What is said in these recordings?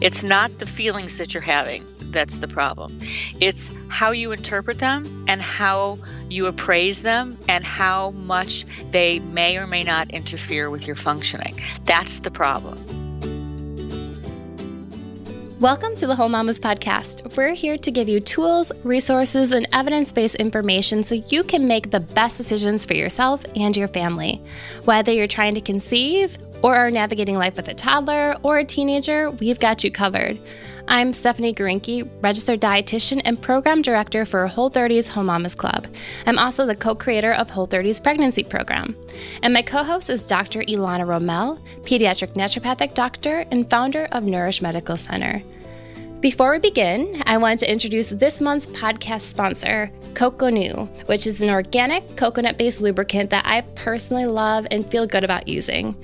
It's not the feelings that you're having that's the problem. It's how you interpret them and how you appraise them and how much they may or may not interfere with your functioning. That's the problem. Welcome to the Whole Mamas Podcast. We're here to give you tools, resources, and evidence based information so you can make the best decisions for yourself and your family. Whether you're trying to conceive or are navigating life with a toddler or a teenager, we've got you covered. I'm Stephanie Greunke, registered dietitian and program director for Whole 30's Whole Mamas Club. I'm also the co creator of Whole 30's pregnancy program. And my co host is Dr. Elana Roumell, pediatric naturopathic doctor and founder of Nourish Medical Center. Before we begin, I want to introduce this month's podcast sponsor, CocoNU, which is an organic coconut based lubricant that I personally love and feel good about using.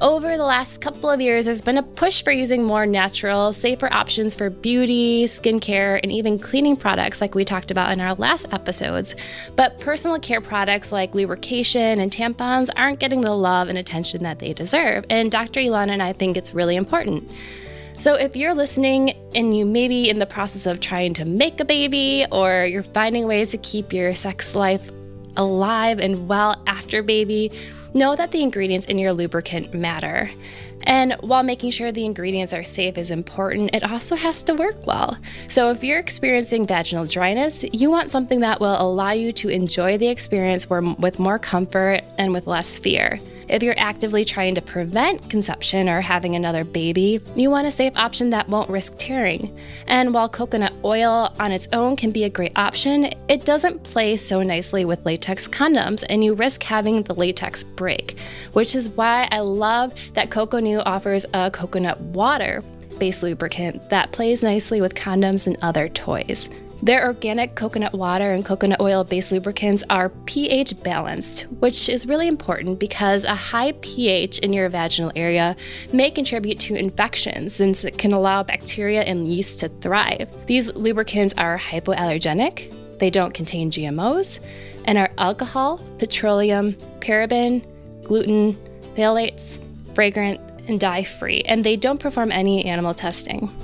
Over the last couple of years, there's been a push for using more natural, safer options for beauty, skincare, and even cleaning products, like we talked about in our last episodes. But personal care products like lubrication and tampons aren't getting the love and attention that they deserve. And Dr. Elana and I think it's really important. So, if you're listening and you may be in the process of trying to make a baby, or you're finding ways to keep your sex life alive and well after baby, Know that the ingredients in your lubricant matter. And while making sure the ingredients are safe is important, it also has to work well. So, if you're experiencing vaginal dryness, you want something that will allow you to enjoy the experience with more comfort and with less fear. If you're actively trying to prevent conception or having another baby, you want a safe option that won't risk tearing. And while coconut oil on its own can be a great option, it doesn't play so nicely with latex condoms, and you risk having the latex break, which is why I love that CocoNU offers a coconut water based lubricant that plays nicely with condoms and other toys. Their organic coconut water and coconut oil based lubricants are pH balanced, which is really important because a high pH in your vaginal area may contribute to infections since it can allow bacteria and yeast to thrive. These lubricants are hypoallergenic, they don't contain GMOs, and are alcohol, petroleum, paraben, gluten, phthalates, fragrant, and dye free, and they don't perform any animal testing.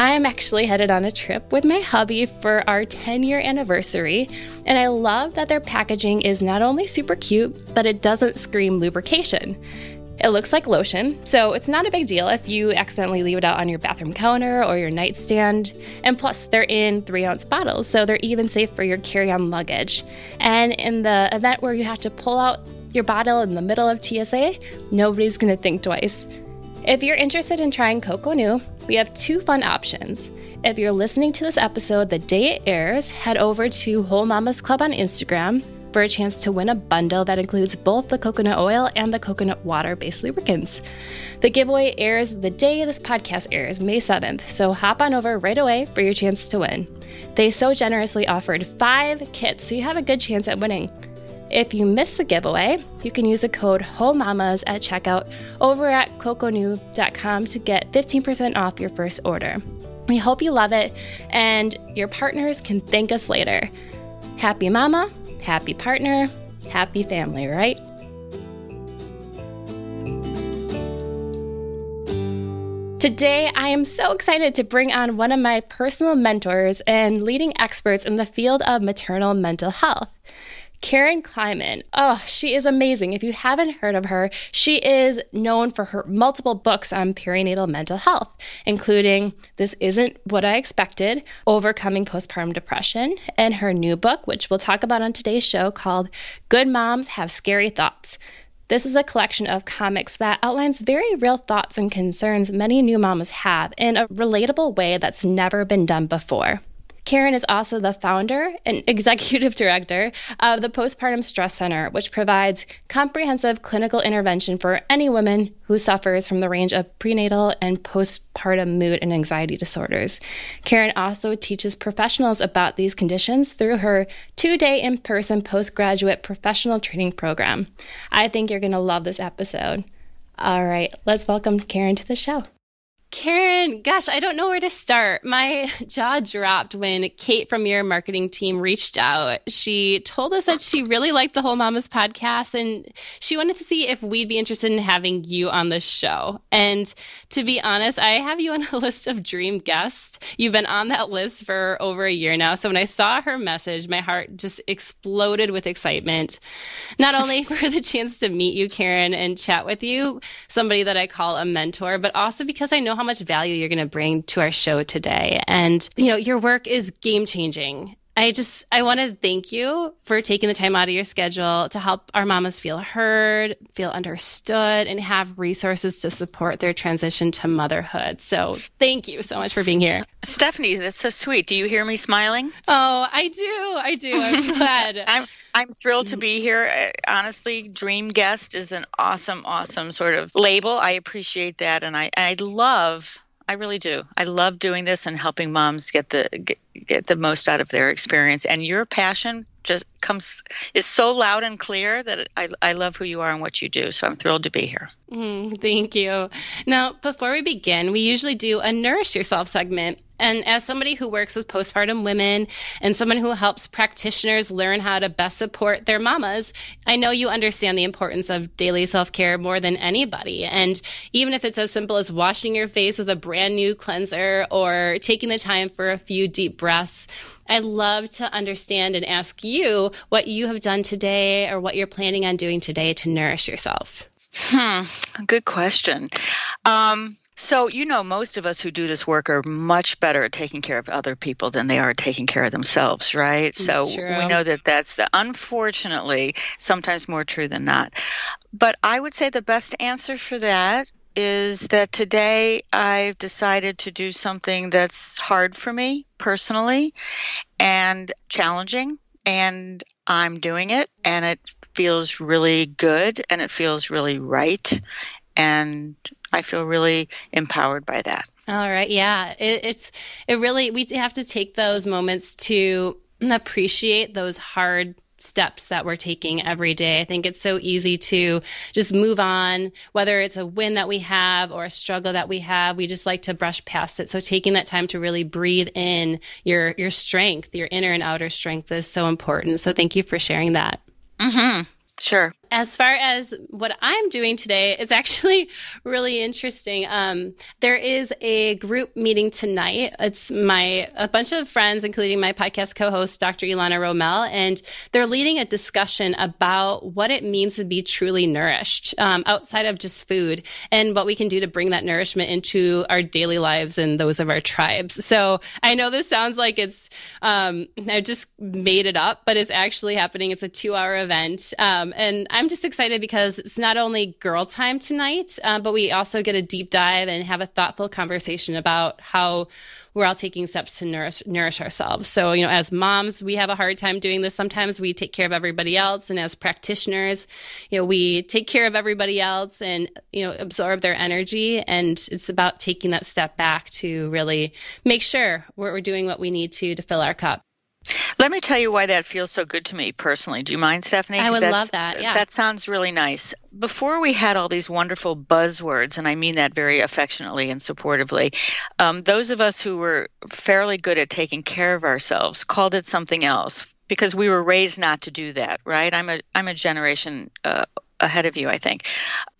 I am actually headed on a trip with my hubby for our 10 year anniversary, and I love that their packaging is not only super cute, but it doesn't scream lubrication. It looks like lotion, so it's not a big deal if you accidentally leave it out on your bathroom counter or your nightstand. And plus, they're in three ounce bottles, so they're even safe for your carry on luggage. And in the event where you have to pull out your bottle in the middle of TSA, nobody's gonna think twice. If you're interested in trying CocoNU, we have two fun options. If you're listening to this episode the day it airs, head over to Whole Mamas Club on Instagram for a chance to win a bundle that includes both the coconut oil and the coconut water based lubricants. The giveaway airs the day this podcast airs, May 7th, so hop on over right away for your chance to win. They so generously offered five kits, so you have a good chance at winning. If you miss the giveaway, you can use the code WHOLEMAMAS at checkout over at coconu.com to get 15% off your first order. We hope you love it and your partners can thank us later. Happy mama, happy partner, happy family, right? Today, I am so excited to bring on one of my personal mentors and leading experts in the field of maternal mental health. Karen Kleiman. Oh, she is amazing. If you haven't heard of her, she is known for her multiple books on perinatal mental health, including This Isn't What I Expected, Overcoming Postpartum Depression, and her new book, which we'll talk about on today's show, called Good Moms Have Scary Thoughts. This is a collection of comics that outlines very real thoughts and concerns many new mamas have in a relatable way that's never been done before. Karen is also the founder and executive director of the Postpartum Stress Center, which provides comprehensive clinical intervention for any woman who suffers from the range of prenatal and postpartum mood and anxiety disorders. Karen also teaches professionals about these conditions through her two day in person postgraduate professional training program. I think you're going to love this episode. All right, let's welcome Karen to the show. Karen, gosh, I don't know where to start. My jaw dropped when Kate from your marketing team reached out. She told us that she really liked the Whole Mamas podcast and she wanted to see if we'd be interested in having you on the show. And to be honest, I have you on a list of dream guests. You've been on that list for over a year now. So when I saw her message, my heart just exploded with excitement. Not only for the chance to meet you, Karen, and chat with you, somebody that I call a mentor, but also because I know how much value you're going to bring to our show today. And, you know, your work is game changing. I just, I want to thank you for taking the time out of your schedule to help our mamas feel heard, feel understood, and have resources to support their transition to motherhood. So thank you so much for being here. Stephanie, that's so sweet. Do you hear me smiling? Oh, I do. I do. I'm glad. I'm, I'm thrilled to be here. Uh, honestly, dream guest is an awesome, awesome sort of label. I appreciate that, and I I love. I really do. I love doing this and helping moms get the get, get the most out of their experience. And your passion just comes is so loud and clear that I I love who you are and what you do. So I'm thrilled to be here. Mm, thank you. Now, before we begin, we usually do a nourish yourself segment. And as somebody who works with postpartum women and someone who helps practitioners learn how to best support their mamas, I know you understand the importance of daily self care more than anybody. And even if it's as simple as washing your face with a brand new cleanser or taking the time for a few deep breaths, I'd love to understand and ask you what you have done today or what you're planning on doing today to nourish yourself. Hmm, good question. Um, so, you know, most of us who do this work are much better at taking care of other people than they are taking care of themselves, right? So, True. we know that that's the unfortunately sometimes more true than not. But I would say the best answer for that is that today I've decided to do something that's hard for me personally and challenging and I'm doing it and it feels really good and it feels really right and I feel really empowered by that. All right. Yeah. It, it's, it really, we have to take those moments to appreciate those hard steps that we're taking every day. I think it's so easy to just move on, whether it's a win that we have or a struggle that we have. We just like to brush past it. So taking that time to really breathe in your your strength, your inner and outer strength is so important. So thank you for sharing that. Mhm. Sure as far as what I'm doing today, it's actually really interesting. Um, there is a group meeting tonight. It's my a bunch of friends, including my podcast co-host Dr. Elana Roumell, and they're leading a discussion about what it means to be truly nourished um, outside of just food, and what we can do to bring that nourishment into our daily lives and those of our tribes. So I know this sounds like it's um, I just made it up, but it's actually happening. It's a two-hour event, um, and I'm just excited because it's not only girl time tonight, uh, but we also get a deep dive and have a thoughtful conversation about how we're all taking steps to nourish, nourish ourselves. So, you know, as moms, we have a hard time doing this. Sometimes we take care of everybody else. And as practitioners, you know, we take care of everybody else and, you know, absorb their energy. And it's about taking that step back to really make sure we're, we're doing what we need to to fill our cup. Let me tell you why that feels so good to me personally. Do you mind, Stephanie? I would love that. Yeah. That sounds really nice. Before we had all these wonderful buzzwords, and I mean that very affectionately and supportively, um, those of us who were fairly good at taking care of ourselves called it something else because we were raised not to do that, right? I'm a I'm a generation uh, ahead of you, I think.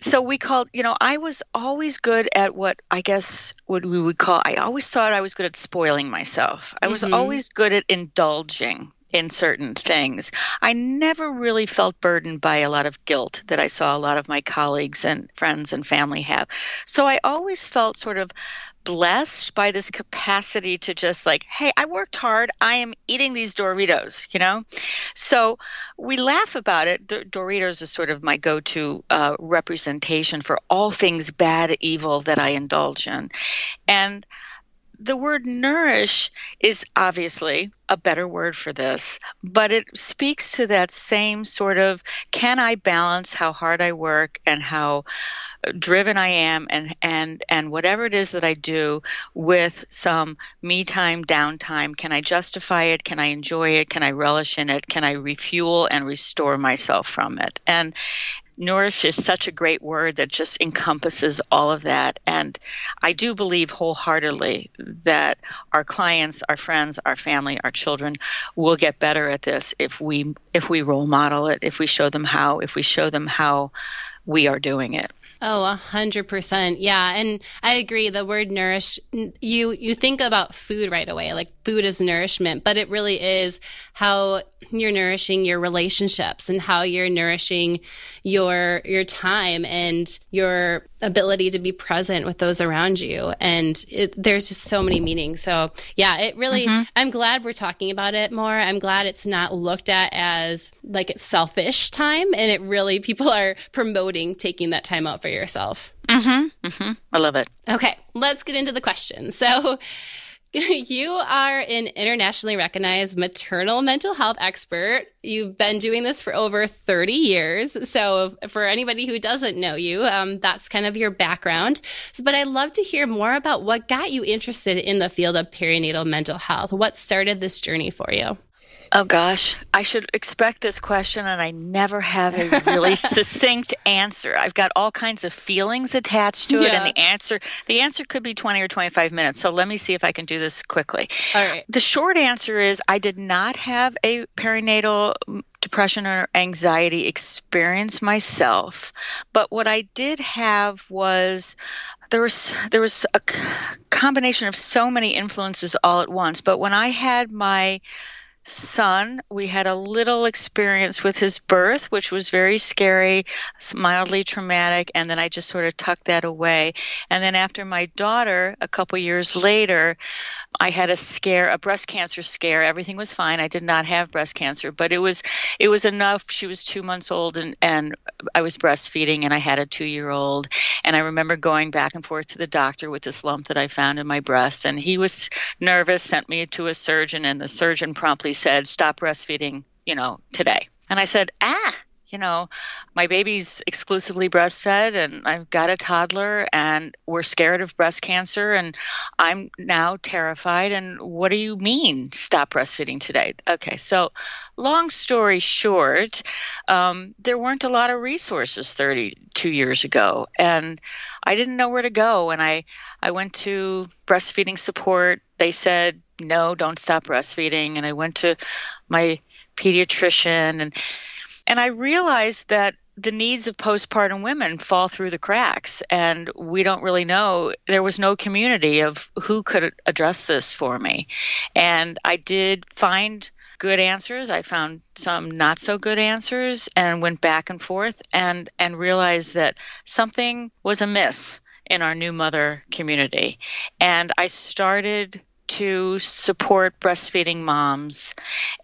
So we called, you know, I was always good at what I guess what we would call, I always thought I was good at spoiling myself. I was mm-hmm. always good at indulging in certain things. I never really felt burdened by a lot of guilt that I saw a lot of my colleagues and friends and family have. So I always felt sort of blessed by this capacity to just like, hey, I worked hard. I am eating these Doritos, you know? So we laugh about it. Doritos is sort of my go to uh, representation for all things bad, evil that I indulge in. And the word nourish is obviously a better word for this, but it speaks to that same sort of can I balance how hard I work and how driven I am and and and whatever it is that I do with some me time downtime? Can I justify it? Can I enjoy it? Can I relish in it? Can I refuel and restore myself from it? And nourish is such a great word that just encompasses all of that. And I do believe wholeheartedly that our clients, our friends, our family, our children will get better at this if we if we role model it, if we show them how, if we show them how we are doing it. Oh, a hundred percent. Yeah. And I agree. The word nourish, you, you think about food right away, like food is nourishment, but it really is how you're nourishing your relationships and how you're nourishing your, your time and your ability to be present with those around you. And it, there's just so many meanings. So yeah, it really, mm-hmm. I'm glad we're talking about it more. I'm glad it's not looked at as like it's selfish time and it really, people are promoting taking that time out for yourself. Mm-hmm. Mm-hmm. I love it. Okay, let's get into the question. So, you are an internationally recognized maternal mental health expert. You've been doing this for over 30 years. So, for anybody who doesn't know you, um, that's kind of your background. So, but I'd love to hear more about what got you interested in the field of perinatal mental health. What started this journey for you? Oh gosh, I should expect this question, and I never have a really succinct answer. I've got all kinds of feelings attached to it, and the answer the answer could be twenty or twenty five minutes. So let me see if I can do this quickly. All right. The short answer is I did not have a perinatal mm, depression or anxiety experience myself, but what I did have was there was there was a combination of so many influences all at once. But when I had my son, we had a little experience with his birth, which was very scary, mildly traumatic, and then I just sort of tucked that away. And then after my daughter, a couple years later, I had a scare, a breast cancer scare. Everything was fine. I did not have breast cancer, but it was it was enough. She was two months old, and and I was breastfeeding, and I had a two year old. And I remember going back and forth to the doctor with this lump that I found in my breast, and he was nervous, sent me to a surgeon, and the surgeon promptly said, "Stop breastfeeding, you know, today." And I said, "Ah." You know, my baby's exclusively breastfed and I've got a toddler and we're scared of breast cancer and I'm now terrified. And what do you mean stop breastfeeding today? Okay, so long story short, um, there weren't a lot of resources 32 years ago and I didn't know where to go. And I, I went to breastfeeding support. They said, no, don't stop breastfeeding. And I went to my pediatrician and and I realized that the needs of postpartum women fall through the cracks and we don't really know there was no community of who could address this for me. And i did find good answers. I found some not so good answers and went back and forth and and realized that something was amiss in our new mother community. And i started to support breastfeeding moms,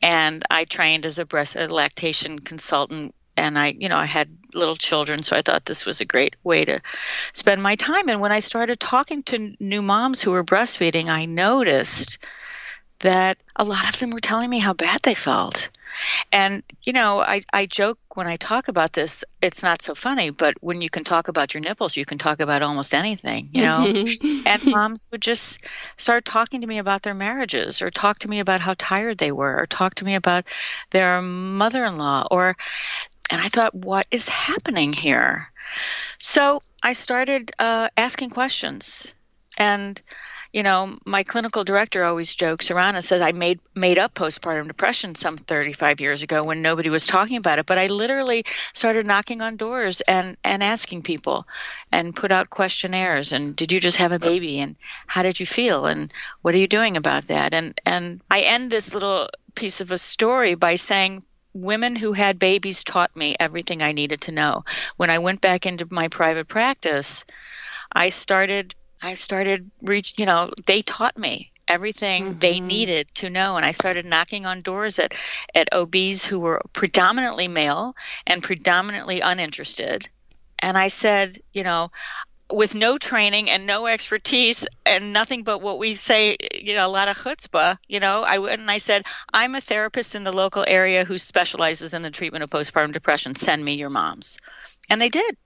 and I trained as a breast a lactation consultant. And I, you know, I had little children, so I thought this was a great way to spend my time. And when I started talking to new moms who were breastfeeding, I noticed that a lot of them were telling me how bad they felt. And, you know, I, I joke when I talk about this, it's not so funny, but when you can talk about your nipples, you can talk about almost anything, you know? and moms would just start talking to me about their marriages or talk to me about how tired they were or talk to me about their mother in law or, and I thought, what is happening here? So I started uh, asking questions. And you know, my clinical director always jokes around and says I made made up postpartum depression some 35 years ago when nobody was talking about it. But I literally started knocking on doors and and asking people, and put out questionnaires. And did you just have a baby? And how did you feel? And what are you doing about that? And and I end this little piece of a story by saying women who had babies taught me everything I needed to know. When I went back into my private practice, I started I started reach, you know, they taught me everything mm-hmm. they needed to know and I started knocking on doors at at OBs who were predominantly male and predominantly uninterested. And I said, you know, with no training and no expertise and nothing but what we say, you know, a lot of chutzpah, you know, I went and I said, I'm a therapist in the local area who specializes in the treatment of postpartum depression. Send me your moms. And they did.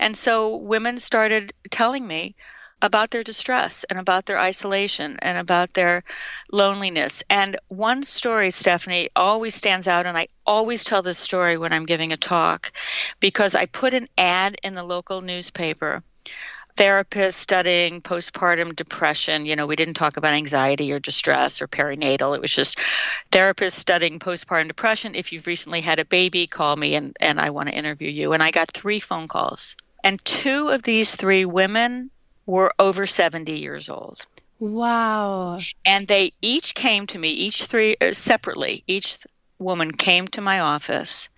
And so women started telling me, about their distress and about their isolation and about their loneliness. And one story, Stephanie, always stands out, and I always tell this story when I'm giving a talk because I put an ad in the local newspaper therapists studying postpartum depression. You know, we didn't talk about anxiety or distress or perinatal. It was just therapists studying postpartum depression. If you've recently had a baby, call me and, and I want to interview you. And I got three phone calls. And two of these three women were over 70 years old. Wow. And they each came to me, each three uh, separately, each woman came to my office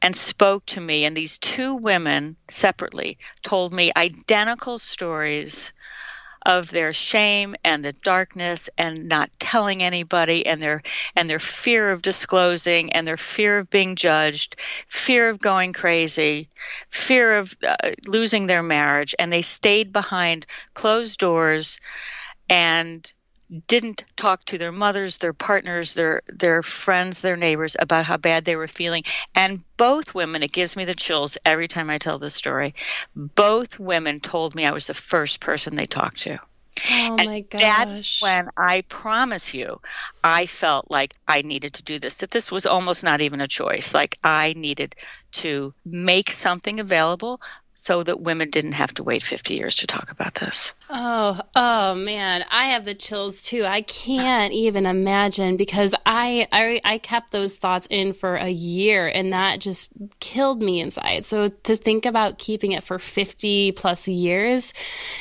and spoke to me. And these two women separately told me identical stories of their shame and the darkness and not telling anybody and their and their fear of disclosing and their fear of being judged fear of going crazy fear of uh, losing their marriage. And they stayed behind closed doors and didn't talk to their mothers, their partners, their their friends, their neighbors about how bad they were feeling. And both women, it gives me the chills every time I tell this story. Both women told me I was the first person they talked to. Oh and my gosh. That's when I promise you, I felt like I needed to do this, that this was almost not even a choice. Like I needed to make something available so that women didn't have to wait 50 years to talk about this. Oh, oh man, I have the chills too. I can't even imagine because I, I I kept those thoughts in for a year and that just killed me inside. So to think about keeping it for 50 plus years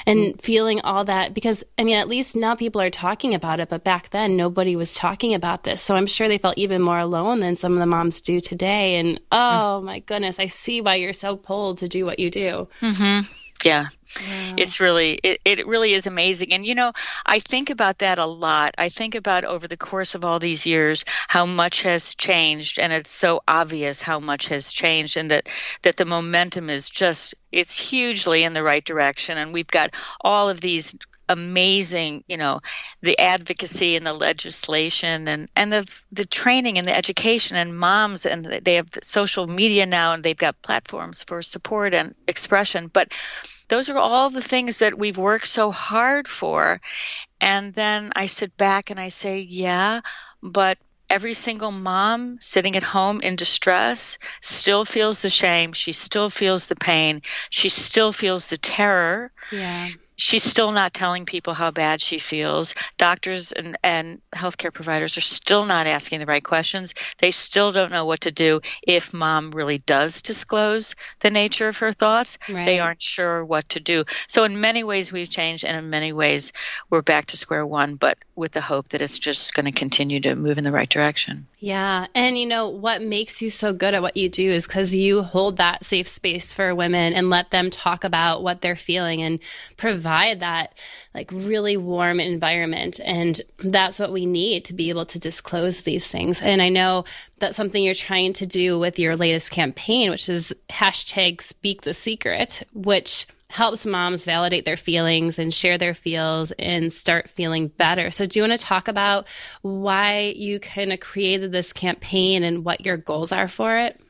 and mm. feeling all that because I mean at least now people are talking about it, but back then nobody was talking about this. So I'm sure they felt even more alone than some of the moms do today and oh mm. my goodness, I see why you're so pulled to do what you do. Mm-hmm. Yeah. yeah. It's really it, it really is amazing. And you know, I think about that a lot. I think about over the course of all these years how much has changed and it's so obvious how much has changed and that that the momentum is just it's hugely in the right direction and we've got all of these amazing, you know, the advocacy and the legislation and and the the training and the education and moms and they have social media now and they've got platforms for support and expression, but those are all the things that we've worked so hard for. And then I sit back and I say, yeah, but every single mom sitting at home in distress still feels the shame. She still feels the pain. She still feels the terror. Yeah she's still not telling people how bad she feels. Doctors and, and healthcare providers are still not asking the right questions. They still don't know what to do if mom really does disclose the nature of her thoughts. Right. They aren't sure what to do. So, in many ways, we've changed, and in many ways, we're back to square one, but with the hope that it's just going to continue to move in the right direction. Yeah. And you know, what makes you so good at what you do is because you hold that safe space for women and let them talk about what they're feeling and provide that like really warm environment. And that's what we need to be able to disclose these things. And I know that's something you're trying to do with your latest campaign, which is hashtag speak the secret, which helps moms validate their feelings and share their feels and start feeling better. So, do you want to talk about why you kind of created this campaign and what your goals are for it?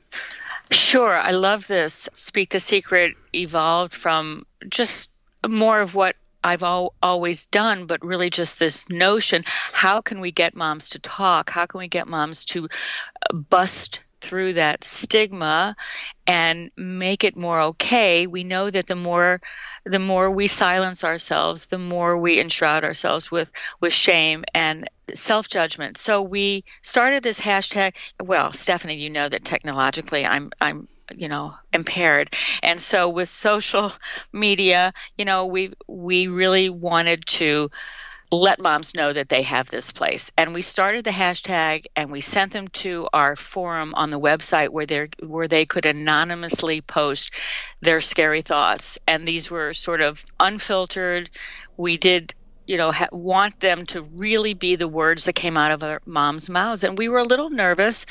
Sure. I love this. Speak the Secret evolved from just more of what I've al- always done, but really just this notion how can we get moms to talk? How can we get moms to uh, bust through that stigma and make it more okay we know that the more the more we silence ourselves the more we enshroud ourselves with with shame and self judgment so we started this hashtag well stephanie you know that technologically i'm i'm you know impaired. And so with social media you know we we really wanted to let moms know that they have this place. And we started the hashtag and we sent them to our forum on the website where they where they could anonymously post their scary thoughts. And these were sort of unfiltered. We did you know ha- want them to really be the words that came out of our moms' mouths and we were a little nervous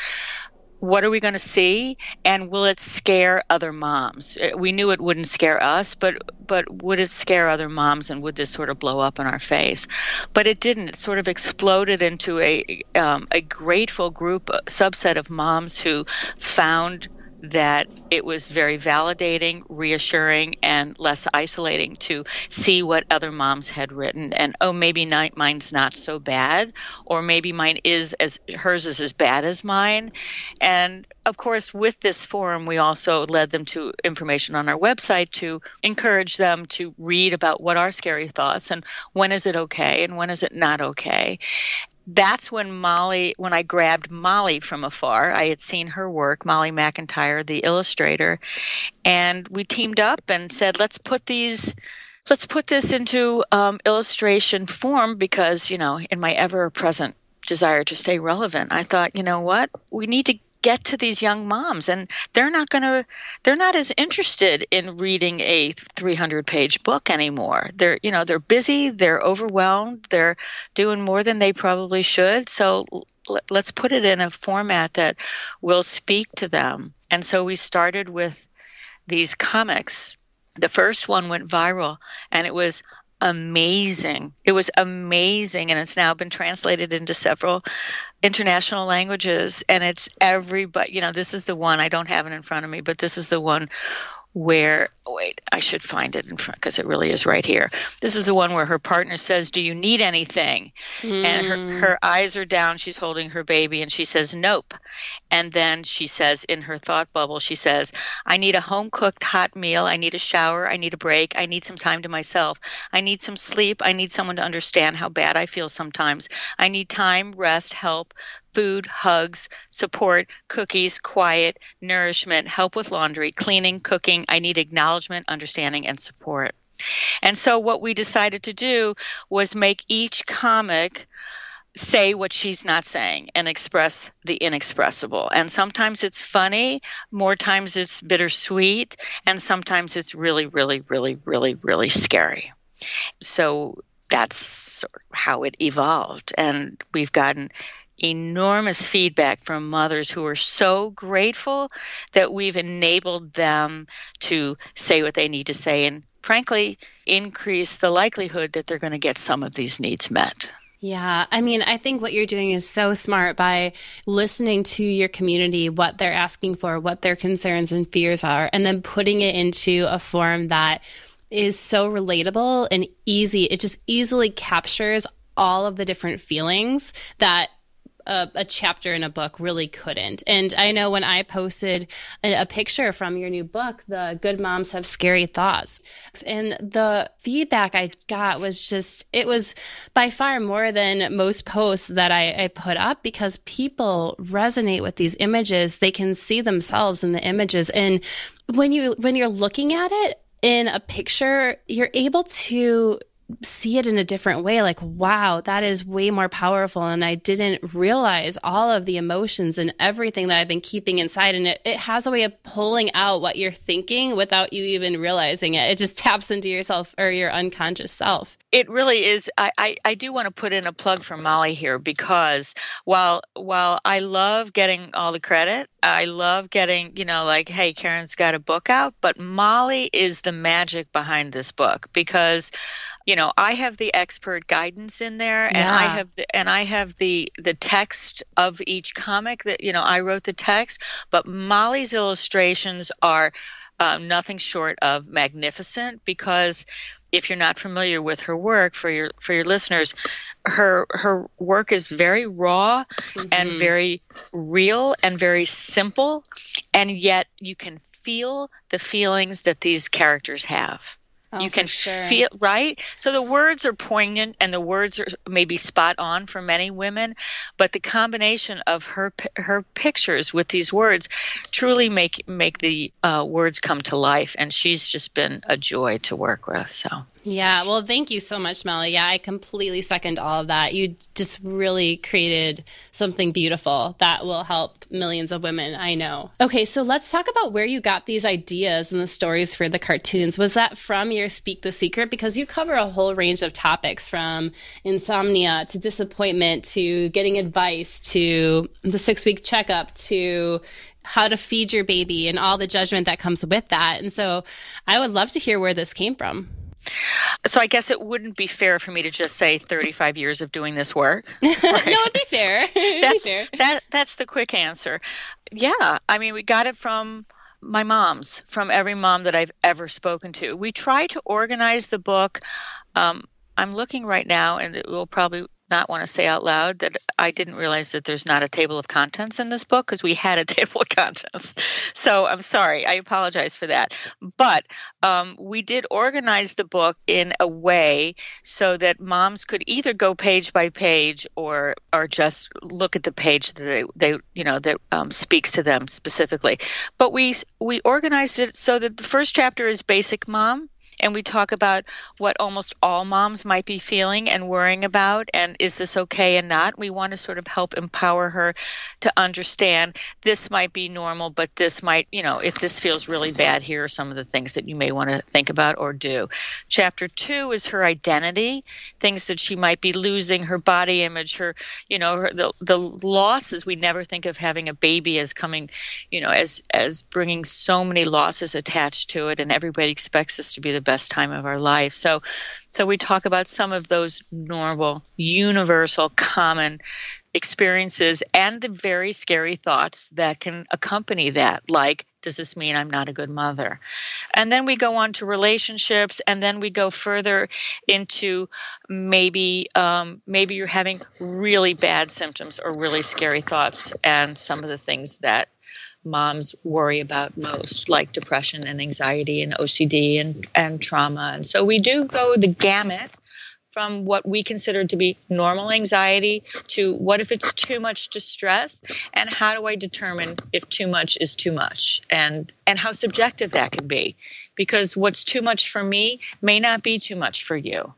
what are we going to see and will it scare other moms? Uh, we knew it wouldn't scare us but but would it scare other moms and would this sort of blow up in our face? But it didn't. It sort of exploded into a um, a grateful group a subset of moms who found that it was very validating, reassuring, and less isolating to see what other moms had written. And oh, maybe not, mine's not so bad, or maybe mine is as hers is as bad as mine. And of course, with this forum, we also led them to information on our website to encourage them to read about what are scary thoughts and when is it okay and when is it not okay that's when Molly, when I grabbed Molly from afar, I had seen her work, Molly McIntyre, the illustrator, and we teamed up and said, let's put these, let's put this into um, illustration form because, you know, in my ever present desire to stay relevant, I thought, you know what, we need to get to these young moms and they're not going to they're not as interested in reading a 300 page book anymore. They're you know they're busy they're overwhelmed they're doing more than they probably should. So let's put it in a format that will speak to them. And so we started with these comics. The first one went viral and it was amazing. It was amazing, and it's now been translated into several international languages. And it's everybody, you know, this is the one I don't have it in front of me, but this is the one where wait i should find it in front because it really is right here. This is the one where her partner says do you need anything? Mm. and her, hmm. her eyes are down she's holding her baby and she says nope. And then she says in her thought bubble she says i need a home cooked hot meal. I need a shower. I need a break. I need some time to myself. I need some sleep. I need someone to understand how bad i feel sometimes. I need time rest help food, hugs, support, cookies, quiet, nourishment, help with laundry, cleaning, cooking. I need acknowledgement, understanding, and support. And so, what we decided to do was make each comic say what she's not saying and express the inexpressible. And sometimes it's funny, more times it's bittersweet, and sometimes it's really, really, really, really, really scary. So that's how it evolved. And we've gotten enormous feedback from mothers who are so grateful that we've enabled them to say what they need to say and frankly increase the likelihood that they're going to get some of these needs met. Yeah. I mean, I think what you're doing is so smart by listening to your community, what they're asking for, what their concerns and fears are, and then putting it into a form that is so relatable and easy. It just easily captures all of the different feelings that a, a, chapter in a book really couldn't. And I know when I posted a, a, picture from your new book, the Good Moms Have Scary Thoughts, and the feedback I got was just, it was by far more than most posts that I, I put up because people resonate with these images. They can see themselves in the images. And when you, when you're looking at it, in a picture, you're able to see it in a different way like wow that is way more powerful. And i didn't realize all of the emotions and everything that i've been keeping inside. And it, it has a way of pulling out what you're thinking without you even realizing it. It just taps into yourself or your unconscious self. It really is. I, I, I do want to put in a plug for molly here because while while i love getting all the credit i love getting you know like hey karen's got a book out but molly is the magic behind this book because you know i have the expert guidance in there and yeah. i have the, and i have the the text of each comic that you know i wrote the text but molly's illustrations are um, nothing short of magnificent because if you're not familiar with her work for your for your listeners her her work is very raw mm-hmm. and very real and very simple and yet you can feel the feelings that these characters have Oh, you can sure. feel right. So the words are poignant and the words are maybe spot on for many women, but the combination of her her pictures with these words truly make make the uh, words come to life. And she's just been a joy to work with. So yeah, well, thank you so much, Molly. Yeah, I completely second all of that. You just really created something beautiful that will help millions of women, I know. Okay, so let's talk about where you got these ideas and the stories for the cartoons. Was that from your Speak the Secret? Because you cover a whole range of topics from insomnia to disappointment to getting advice to the six week checkup to how to feed your baby and all the judgment that comes with that. And so I would love to hear where this came from. So I guess it wouldn't be fair for me to just say 35 years of doing this work. Right? no, it'd be fair. It'd that's be fair. that that's the quick answer. Yeah, I mean we got it from my moms, from every mom that I've ever spoken to. We try to organize the book. Um, I'm looking right now, and it will probably not want to say out loud that I didn't realize that there's not a table of contents in this book because we had a table of contents. So I'm sorry. I apologize for that. But um, we did organize the book in a way so that moms could either go page by page or or just look at the page that they, they you know that um, speaks to them specifically. But we we organized it so that the first chapter is basic mom and we talk about what almost all moms might be feeling and worrying about and is this okay and not? We want to sort of help empower her to understand this might be normal but this might you know if this feels really bad here are some of the things that you may want to think about or do. Chapter 2 is her identity things that she might be losing her body image her you know her, the the losses. We never think of having a baby as coming you know as as bringing so many losses attached to it and everybody expects us to be the best time of our life. So, so we talk about some of those normal, universal, common experiences and the very scary thoughts that can accompany that, like, does this mean I'm not a good mother? And then we go on to relationships, and then we go further into maybe um, maybe you're having really bad symptoms or really scary thoughts, and some of the things that moms worry about most, like depression and anxiety and OCD and, and trauma. And so we do go the gamut from what we consider to be normal anxiety to what if it's too much distress and how do I determine if too much is too much and and how subjective that can be because what's too much for me may not be too much for you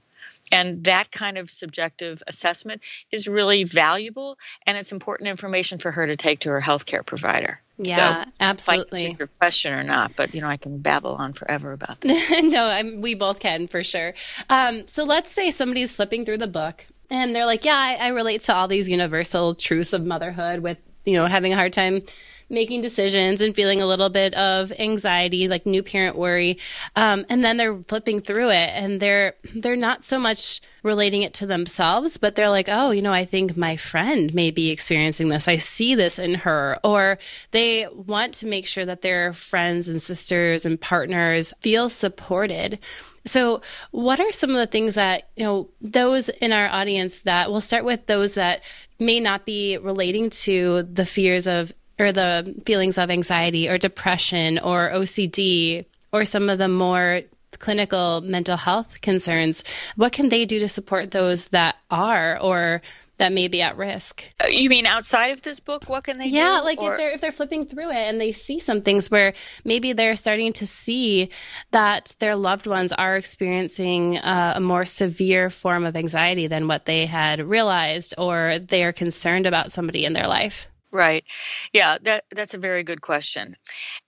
and that kind of subjective assessment is really valuable and it's important information for her to take to her healthcare provider. Yeah, so, absolutely. your question or not, but you know, I can babble on forever about this. no, I'm, we both can for sure. Um, so let's say somebody's flipping through the book and they're like, "Yeah, I, I relate to all these universal truths of motherhood with you know having a hard time making decisions and feeling a little bit of anxiety, like new parent worry. Um, and then they're flipping through it and they're, they're not so much relating it to themselves, but they're like, oh, you know, I think my friend may be experiencing this. I see this in her. Or they want to make sure that their friends and sisters and partners feel supported. So, what are some of the things that, you know, those in our audience that we'll start with those that may not be relating to the fears of or the feelings of anxiety or depression or OCD or some of the more clinical mental health concerns, what can they do to support those that are or that may be at risk? Uh, you mean outside of this book? What can they do? yeah, do? like or... if they're if they're flipping through it and they see some things where maybe they're starting to see that their loved ones are experiencing uh, a more severe form of anxiety than what they had realized, or they are concerned about somebody in their life. Right. Yeah, that that's a very good question.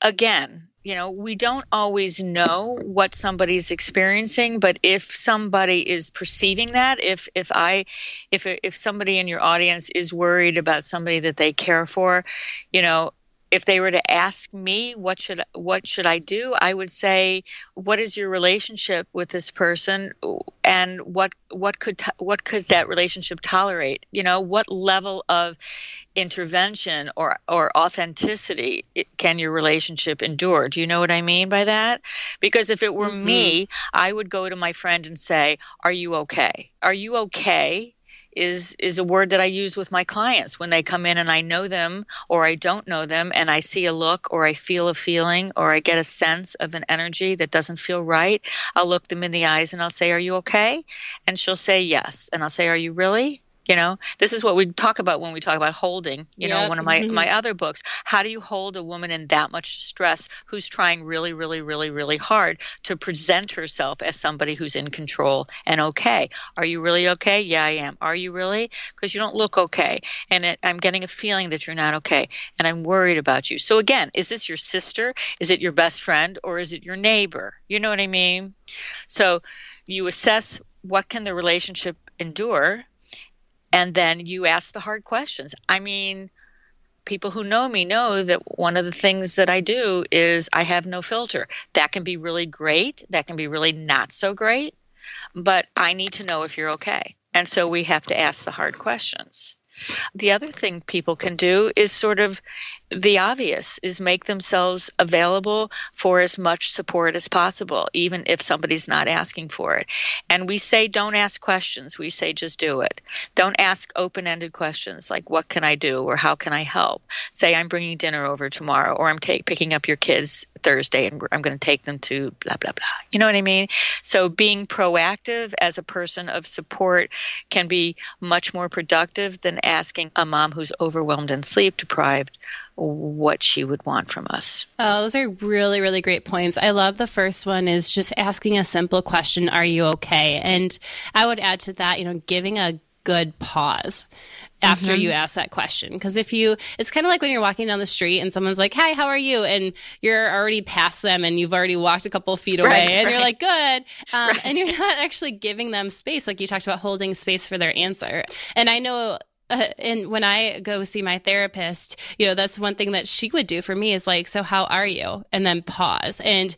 Again, you know, we don't always know what somebody's experiencing, but if somebody is perceiving that, if if I if if somebody in your audience is worried about somebody that they care for, you know, if they were to ask me what should what should I do, I would say, what is your relationship with this person, and what what could what could that relationship tolerate? You know, what level of intervention or or authenticity can your relationship endure? Do you know what I mean by that? Because if it were mm-hmm. me, I would go to my friend and say, "Are you okay? Are you okay?" Is is a word that I use with my clients when they come in and I know them or I don't know them and I see a look or I feel a feeling or I get a sense of an energy that doesn't feel right. I'll look them in the eyes and I'll say, "Are you okay?" And she'll say yes. And I'll say, "Are you really?" You know? This is what we talk about when we talk about holding you yep. know one of my mm-hmm. my other books. How do you hold a woman in that much stress who's trying really really really really hard to present herself as somebody who's in control and okay? Are you really okay? Yeah i am. Are you really? Because you don't look okay. And it, i'm getting a feeling that you're not okay. And i'm worried about you. So again is this your sister? Is it your best friend? Or is it your neighbor? You know what i mean? So you assess what can the relationship endure and then you ask the hard questions. I mean, people who know me know that one of the things that I do is I have no filter. That can be really great, that can be really not so great. but I need to know if you're okay. And so we have to ask the hard questions. The other thing people can do is sort of the obvious is make themselves available for as much support as possible, even if somebody's not asking for it. And we say, don't ask questions. We say, just do it. Don't ask open ended questions like, what can I do? or how can I help? Say, I'm bringing dinner over tomorrow, or I'm take, picking up your kids Thursday and I'm going to take them to blah, blah, blah. You know what I mean? So being proactive as a person of support can be much more productive than asking a mom who's overwhelmed and sleep deprived what she would want from us. Oh, those are really, really great points. I love the first one is just asking a simple question, Are you okay? And I would add to that, you know, giving a good pause after mm-hmm. you ask that question. Because if you, it's kind of like when you're walking down the street and someone's like, Hi, how are you? And you're already past them and you've already walked a couple feet away right, and right. you're like, Good. Um, right. And you're not actually giving them space. Like you talked about holding space for their answer. And I know uh, and when I go see my therapist, you know, that's one thing that she would do for me is like, so how are you? And then pause. And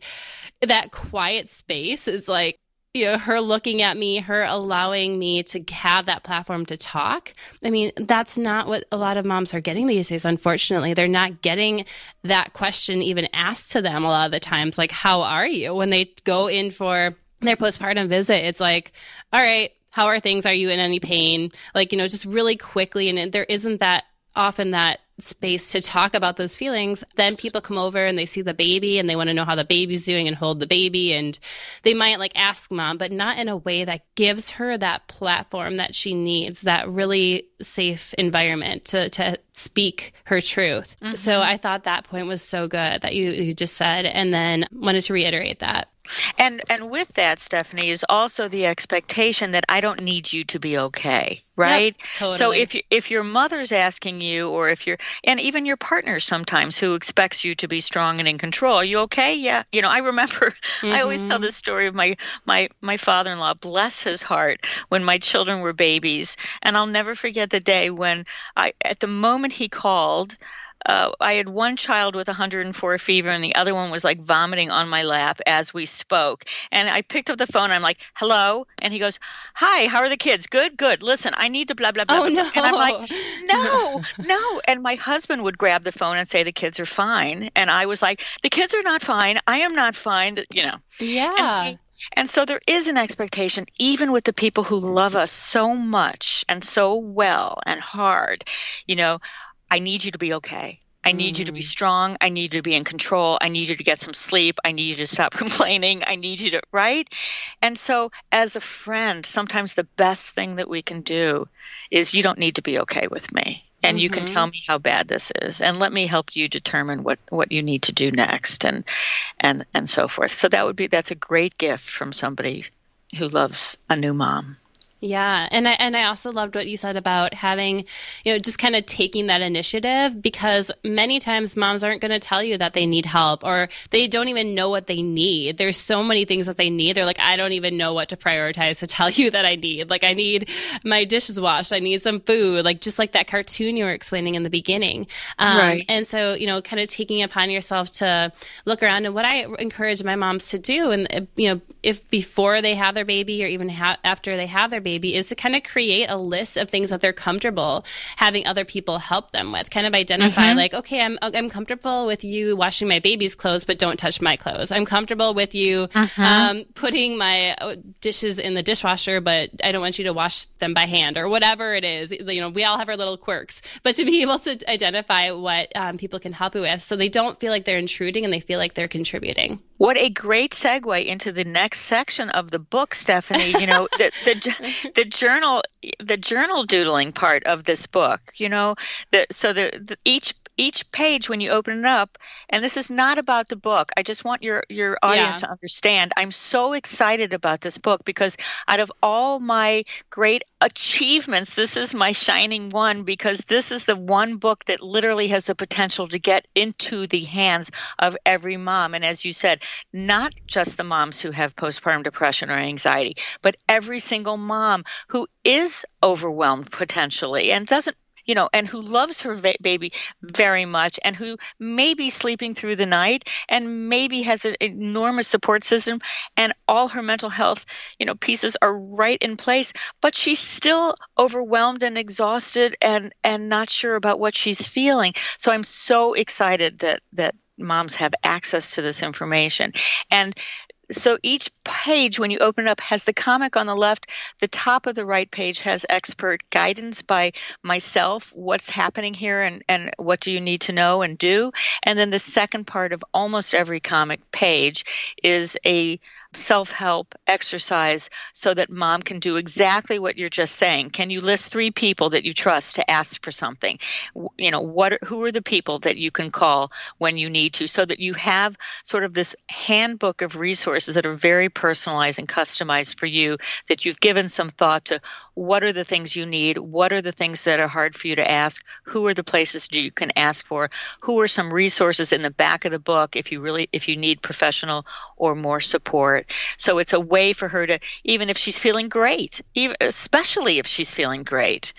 that quiet space is like, you know, her looking at me, her allowing me to have that platform to talk. I mean, that's not what a lot of moms are getting these days, unfortunately. They're not getting that question even asked to them a lot of the times, like, how are you? When they go in for their postpartum visit, it's like, all right, how are things? Are you in any pain? Like, you know, just really quickly. And there isn't that often that space to talk about those feelings. Then people come over and they see the baby and they want to know how the baby's doing and hold the baby. And they might like ask mom, but not in a way that gives her that platform that she needs, that really safe environment to, to speak her truth. Mm-hmm. So I thought that point was so good that you, you just said, and then wanted to reiterate that. And and with that, Stephanie, is also the expectation that I don't need you to be okay, right? Yep, totally. So if you, if your mother's asking you, or if you're, and even your partner sometimes who expects you to be strong and in control, are you okay? Yeah, you know, I remember. Mm-hmm. I always tell mm-hmm. the story of my my my father-in-law, bless his heart, when my children were babies, and I'll never forget the day when I, at the moment he called uh, I had one child with 104 fever, and the other one was like vomiting on my lap as we spoke. And I picked up the phone. I'm like, "Hello," and he goes, "Hi, how are the kids? Good, good. Listen, I need to blah blah blah." Oh blah. no! And I'm like, "No, no." And my husband would grab the phone and say, "The kids are fine," and I was like, "The kids are not fine. I am not fine." You know. Yeah. And so, and so there is an expectation, even with the people who love us so much and so well and hard, you know, I need you to be okay. I need mm. you to be mm. strong. I need you to be in control. I need you to get some sleep. I need you to stop complaining. I need you to, right? And so, as a friend, sometimes the best thing that we can do is you don't need to be okay with me. And mm-hmm. you can tell mm-hmm. me how bad this is, and let me help you determine what, what you need to do next, and and and so forth. So that would be that's a great gift from somebody who loves a new mom. Yeah, and I and I also loved what you said about having, you know, just kind of taking that initiative because many times moms aren't going to tell you that they need help or they don't even know what they need. There's so many things that they need. They're like, I don't even know what to prioritize to tell you that I need. Like, I need my dishes washed. I need some food. Like just like that cartoon you were explaining in the beginning. Um, right. And so, you know, kind of taking upon yourself to look around and what I encourage my moms to do, and you know, if before they have their baby or even ha- after they have their baby baby is to kind of create a list of things that they're comfortable having other people help them with. Kind of identify mm-hmm. like, okay, I'm I'm comfortable with you washing my baby's clothes, but don't touch my clothes. I'm comfortable with you mm-hmm. um, putting my uh, dishes in the dishwasher, but I don't want you to wash them by hand or whatever it is. You know, we all have our little quirks, but to be able to identify what um, people can help you with, so they don't feel like they're intruding and they feel like they're contributing. What a great segue into the next section of the book, Stephanie. You know, the, the the journal the journal doodling part of this book. You know, the so the, the each each page when you open it up and this is not about the book. I just want your your audience yeah. to understand. I'm so excited about this book because out of all my great achievements this is my shining one because this is the one book that literally has the potential to get into the hands of every mom. And as you said not just the moms who have postpartum depression or anxiety but every single mom who is overwhelmed potentially and doesn't you know, and who loves her va- baby very much and who may be sleeping through the night and maybe has an enormous support system and all her mental health, you know, pieces are right in place, but she's still overwhelmed and exhausted and and not sure about what she's feeling. So I'm so excited that that moms have access to this information. And so each page when you open it up has the comic on the left the top of the right page has expert guidance by myself what's happening here and, and what do you need to know and do and then the second part of almost every comic page is a self help exercise so that mom can do exactly what you're just saying. Can you list three people that you trust to ask for something? You know, what who are the people that you can call when you need to so that you have sort of this handbook of resources that are very personalized and customized for you that you've given some thought to what are the things you need? What are the things that are hard for you to ask? Who are the places you can ask for? Who are some resources in the back of the book if you really if you need professional or more support? So it's a way for her to, even if she's feeling great, even, especially if she's feeling great,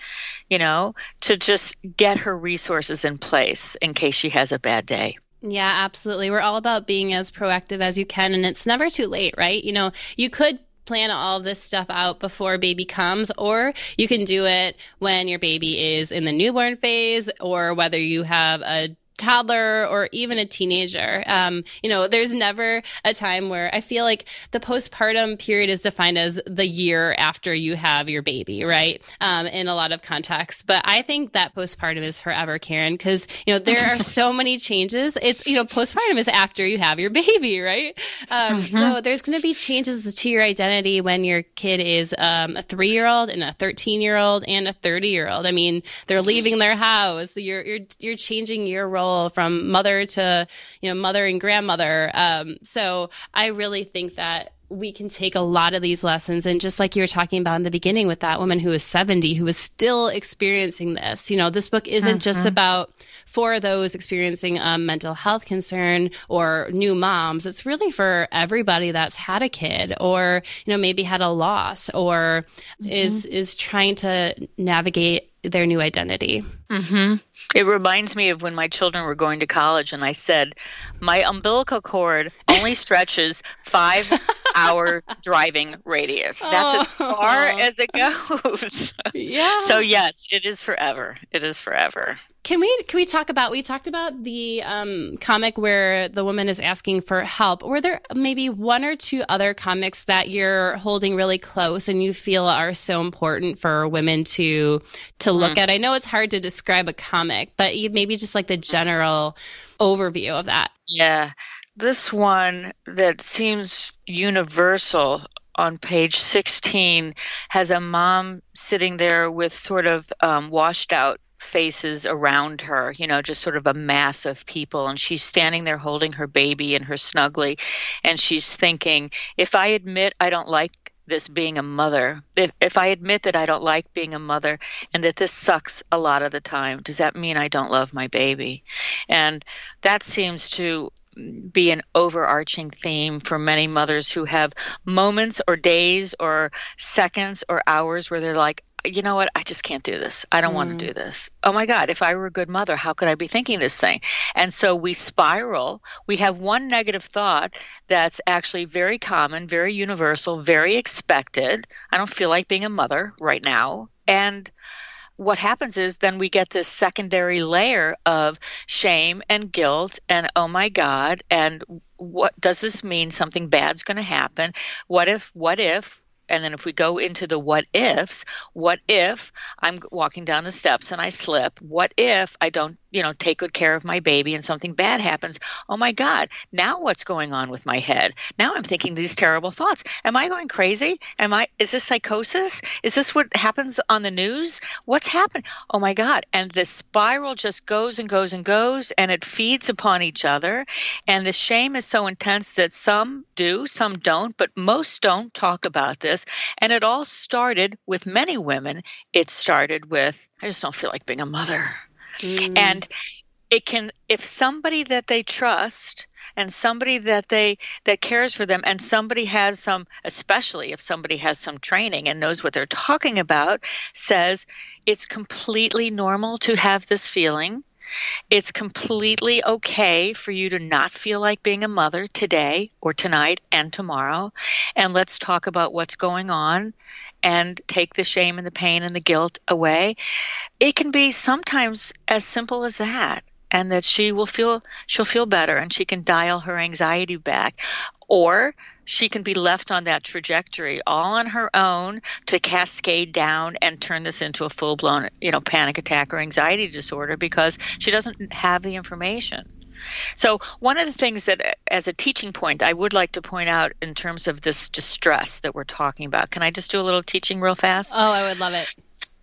you know, to just get her resources in place in case she has a bad day. Yeah, absolutely. We're all about being as proactive as you can, and it's never too late, right? You know, you could plan all this stuff out before baby comes, or you can do it when your baby is in the newborn phase, or whether you have a toddler or even a teenager. Um, you know, there's never a time where I feel like the postpartum period is defined as the year after you have your baby, right? Um, in a lot of contexts. But I think that postpartum is forever, Karen, because, you know, there are so many changes. It's, you know, postpartum is after you have your baby, right? Um, mm-hmm. So there's going to be changes to your identity when your kid is um, a three year old and a 13 year old and a 30 year old. I mean, they're leaving their house. You're, you're, you're changing your role from mother to, you know, mother and grandmother. Um, so I really think that we can take a lot of these lessons and just like you were talking about in the beginning with that woman who was 70 who was still experiencing this you know this book isn't mm-hmm. just about for those experiencing a mental health concern or new moms it's really for everybody that's had a kid or you know maybe had a loss or mm-hmm. is is trying to navigate their new identity. Mm-hmm. It reminds me of when my children were going to college, and I said, My umbilical cord only stretches five hour driving radius. That's as far as it goes. Yeah. so, yes, it is forever. It is forever. Can we can we talk about we talked about the um, comic where the woman is asking for help. Were there maybe one or two other comics that you're holding really close and you feel are so important for women to to look mm. at? I know it's hard to describe a comic, but maybe just like the general overview of that. Yeah. This one that seems universal on page 16 has a mom sitting there with sort of um, washed out faces around her, you know, just sort of a mass of people. And she's standing there holding her baby in her snuggly. And she's thinking, if I admit I don't like this being a mother, if, if I admit that I don't like being a mother and that this sucks a lot of the time, does that mean I don't love my baby? And that seems to be an overarching theme for many mothers who have moments or days or seconds or hours where they're like, you know what? I just can't do this. I don't mm. want to do this. Oh my God, if I were a good mother, how could I be thinking this thing? And so we spiral. We have one negative thought that's actually very common, very universal, very expected. I don't feel like being a mother right now. And what happens is then we get this secondary layer of shame and guilt and oh my god and what does this mean something bad's going to happen what if what if and then if we go into the what ifs, what if I'm walking down the steps and I slip? What if I don't, you know, take good care of my baby and something bad happens? Oh my God, now what's going on with my head? Now I'm thinking these terrible thoughts. Am I going crazy? Am I, is this psychosis? Is this what happens on the news? What's happened? Oh my God. And the spiral just goes and goes and goes and it feeds upon each other. And the shame is so intense that some do, some don't, but most don't talk about this and it all started with many women. It started with, I just don't feel like being a mother. Mm. And it can if somebody that they trust and somebody that they that cares for them and somebody has some especially if somebody has some training and knows what they're talking about says it's completely normal to have this feeling it's completely okay for you to not feel like being a mother today or tonight and tomorrow. And let's talk about what's going on and take the shame and the pain and the guilt away. It can be sometimes as simple as that and that she will feel she'll feel better and she can dial her anxiety back or she can be left on that trajectory all on her own to cascade down and turn this into a full-blown you know panic attack or anxiety disorder because she doesn't have the information so, one of the things that, as a teaching point, I would like to point out in terms of this distress that we're talking about. Can I just do a little teaching real fast? Oh, I would love it.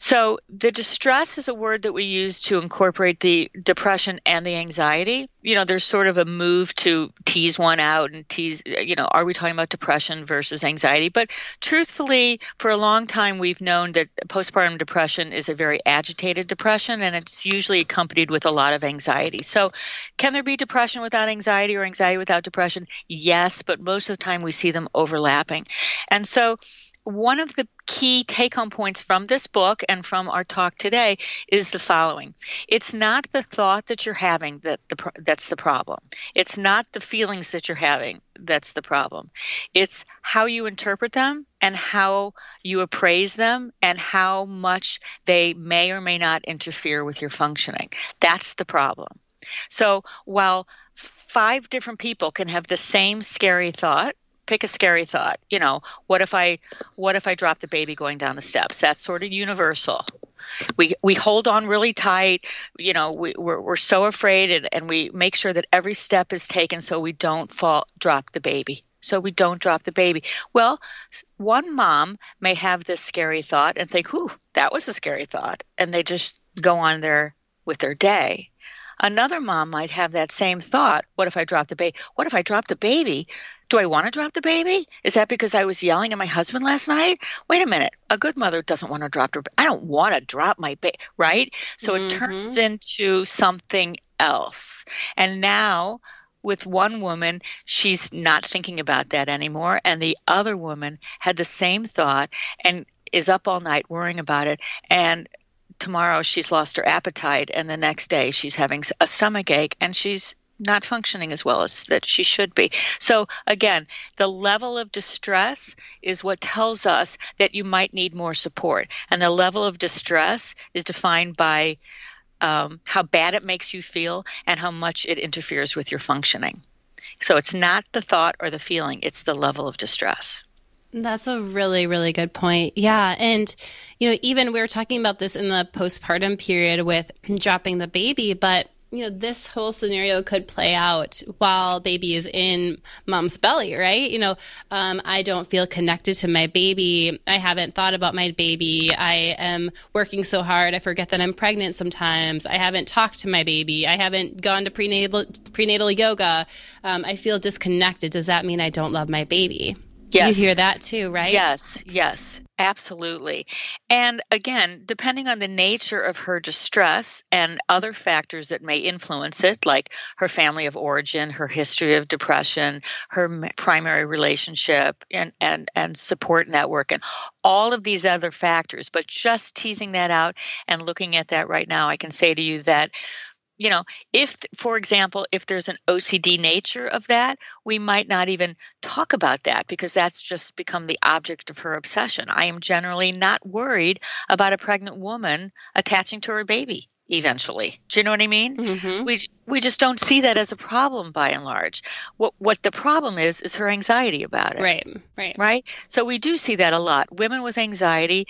So, the distress is a word that we use to incorporate the depression and the anxiety. You know, there's sort of a move to tease one out and tease, you know, are we talking about depression versus anxiety? But truthfully, for a long time, we've known that postpartum depression is a very agitated depression and it's usually accompanied with a lot of anxiety. So, can there be depression without anxiety or anxiety without depression? Yes, but most of the time we see them overlapping. And so, one of the key take home points from this book and from our talk today is the following. It's not the thought that you're having that the, that's the problem. It's not the feelings that you're having that's the problem. It's how you interpret them and how you appraise them and how much they may or may not interfere with your functioning. That's the problem. So while five different people can have the same scary thought pick a scary thought you know what if i what if i drop the baby going down the steps that's sort of universal we we hold on really tight you know we, we're, we're so afraid and, and we make sure that every step is taken so we don't fall drop the baby so we don't drop the baby well one mom may have this scary thought and think whew that was a scary thought and they just go on their with their day Another mom might have that same thought. What if I drop the baby? What if I drop the baby? Do I want to drop the baby? Is that because I was yelling at my husband last night? Wait a minute. A good mother doesn't want to drop her. I don't want to drop my baby, right? So mm-hmm. it turns into something else. And now with one woman, she's not thinking about that anymore. And the other woman had the same thought and is up all night worrying about it. And tomorrow she's lost her appetite. And the next day she's having a stomach ache and she's not functioning as well as that she should be. So again, the level of distress is what tells us that you might need more support. And the level of distress is defined by um, how bad it makes you feel and how much it interferes with your functioning. So it's not the thought or the feeling, it's the level of distress. That's a really, really good point. Yeah. And, you know, even we were talking about this in the postpartum period with dropping the baby, but you know, this whole scenario could play out while baby is in mom's belly, right? You know, um, I don't feel connected to my baby. I haven't thought about my baby. I am working so hard. I forget that I'm pregnant sometimes. I haven't talked to my baby. I haven't gone to prenatal, prenatal yoga. Um, I feel disconnected. Does that mean I don't love my baby? Yes. You hear that too, right? Yes, yes, absolutely. And again, depending on the nature of her distress and other factors that may influence it, like her family of origin, her history of depression, her primary relationship, and, and, and support network, and all of these other factors. But just teasing that out and looking at that right now, I can say to you that you know, if, for example, if there's an OCD nature of that, we might not even talk about that because that's just become the object of her obsession. I am generally not worried about a pregnant woman attaching to her baby eventually. Do you know what I mean? Mm-hmm. We we just don't see that as a problem by and large. What what the problem is is her anxiety about it. Right. Right. Right? So we do see that a lot. Women with anxiety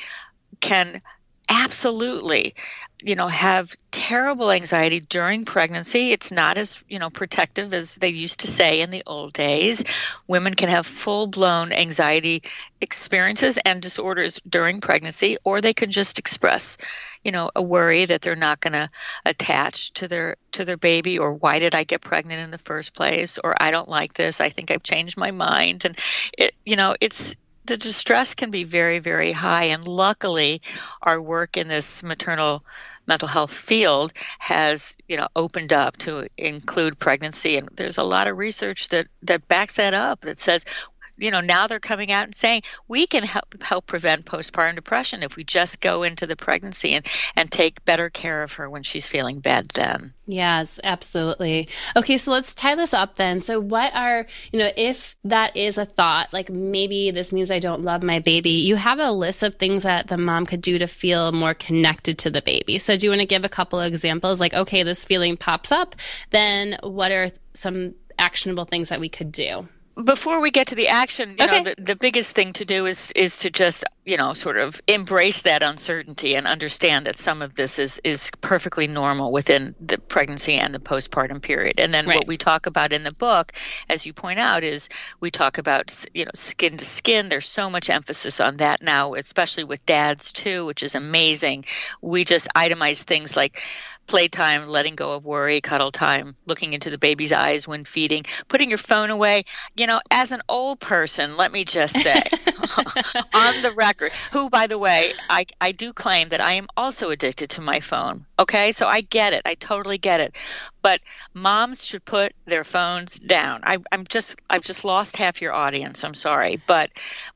can absolutely you know have terrible anxiety during pregnancy. It's not as you know protective as they used to say in the old days. Women can have full blown anxiety experiences and disorders during pregnancy or they can just express you know a worry that they're not going to attach to their to their baby or why did i get pregnant in the first place or i don't like this i think i've changed my mind. And it you know it's the distress can be very, very high. And luckily, our work in this maternal mental health field has you know opened up to include pregnancy and there's a lot of research that that backs that up that says you know now they're coming out and saying we can help help prevent postpartum depression if we just go into the pregnancy and and take better care of her when she's feeling bad then. Yes absolutely. Okay so let's tie this up then. So what are you know if that is a thought like maybe this means i don't love my baby you have a list of things that the mom could do to feel more connected to the baby. So do you want to give a couple of examples? Like okay this feeling pops up then what are some actionable things that we could do before we get to the action, you okay. know, the, the biggest thing to do is is to just, you know, sort of embrace that uncertainty and understand that some of this is is perfectly normal within the pregnancy and the postpartum period. And then right. what we talk about in the book, as you point out, is we talk about, you know, skin to skin. There's so much emphasis on that now, especially with dads too, which is amazing. We just itemize things like playtime, letting go of worry, cuddle time, looking into the baby's eyes when feeding, putting your phone away. You know, as an old person, let me just say on the record, who, by the way, I, I do claim that I am also addicted to my phone. Okay, so I get it. I totally get it but moms should put their phones down. I, am just I've just lost half your audience. I'm sorry, but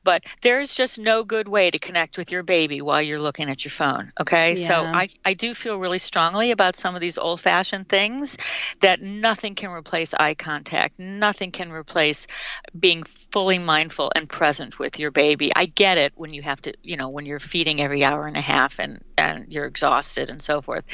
but there is just no good way to connect with your baby while you're looking at your phone. Okay, yeah. so I I do feel really strongly about some of these old fashioned things that nothing can replace eye contact. Nothing can replace being fully mindful and present with your baby. I get it when you have to you know when you're feeding every hour and a half and and you're exhausted and so forth.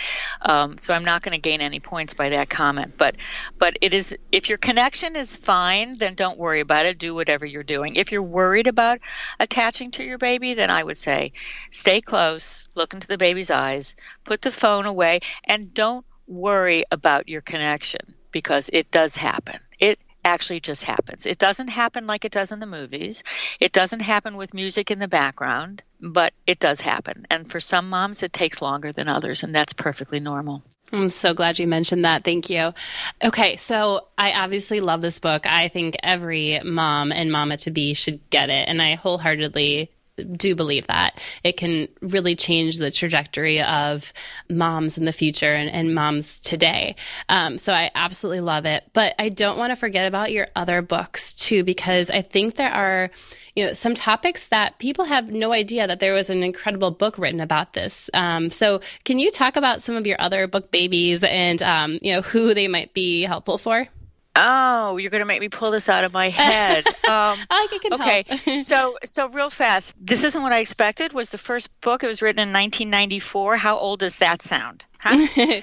Um, so I'm not going to gain any points by that comment. But but it is if your connection is fine, then don't worry about it. Do whatever you're doing. If you're worried about attaching to your baby, then I would say stay close, look into the baby's eyes, put the phone away, and don't worry about your connection because it does happen. It actually just happens. It doesn't happen like it does in the movies. It doesn't happen with music in the background, but it does happen. And for some moms, it takes longer than others, and that's perfectly normal. I'm so glad you mentioned that. Thank you. Okay, so I obviously love this book. I think every mom and mama to be should get it, and I wholeheartedly do believe that it can really change the trajectory of moms in the future and, and moms today. Um, so I absolutely love it. But I don't want to forget about your other books too, because I think there are, you know, some topics that people have no idea that there was an incredible book written about this. Um, so can you talk about some of your other book babies and, um, you know, who they might be helpful for? Oh, you're going to make me pull this out of my head. Um, I can okay, so so real fast. This isn't what I expected. Was the first book? It was written in 1994. How old does that sound? Huh?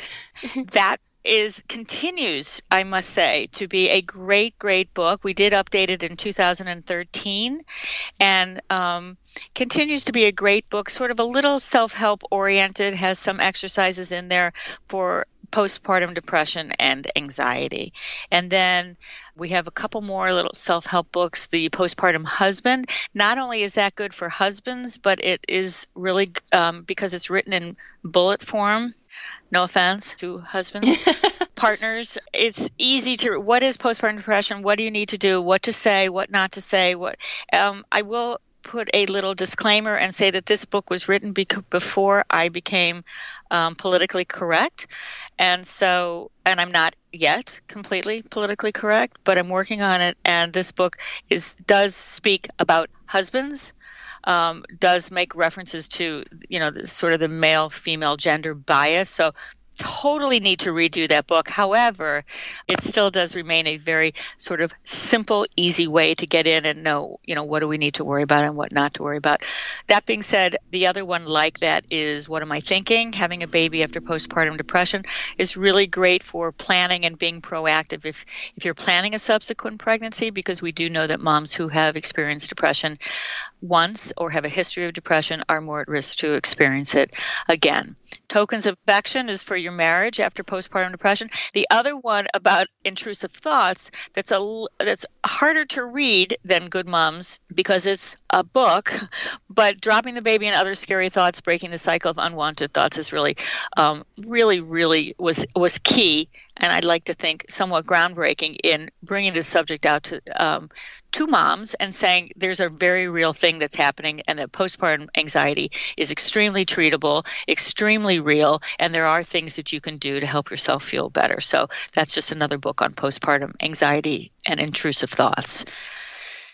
that is continues, I must say, to be a great, great book. We did update it in 2013, and um, continues to be a great book. Sort of a little self-help oriented. Has some exercises in there for postpartum depression and anxiety. And then we have a couple more little self help books. The Postpartum Husband. Not only is that good for husbands, but it is really um, because it's written in bullet form. No offense to husbands, partners. It's easy to. What is postpartum depression? What do you need to do? What to say? What not to say? What? Um, I will put a little disclaimer and say that this book was written before I became um, politically correct. And so, and I'm not yet completely politically correct, but I'm working on it. And this book is does speak about husbands. Um, does make references to you know sort of the male female gender bias so totally need to redo that book. However, it still does remain a very sort of simple, easy way to get in and know, you know, what do we need to worry about and what not to worry about. That being said, the other one like that is What Am I Thinking? Having a baby after postpartum depression is really great for planning and being proactive if, if you're planning a subsequent pregnancy, because we do know that moms who have experienced depression once or have a history of depression are more at risk to experience it again. Tokens of Affection is for your marriage after postpartum depression. The other one about intrusive thoughts that's a that's harder to read than Good Moms because it's a book, but dropping the baby and other scary thoughts, breaking the cycle of unwanted thoughts is really, um, really, really was was key and I'd like to think somewhat groundbreaking in bringing this subject out to um, to moms and saying there's a very real thing that's happening, and that postpartum anxiety is extremely treatable, extremely real, and there are things that you can do to help yourself feel better. So that's just another book on postpartum anxiety and intrusive thoughts.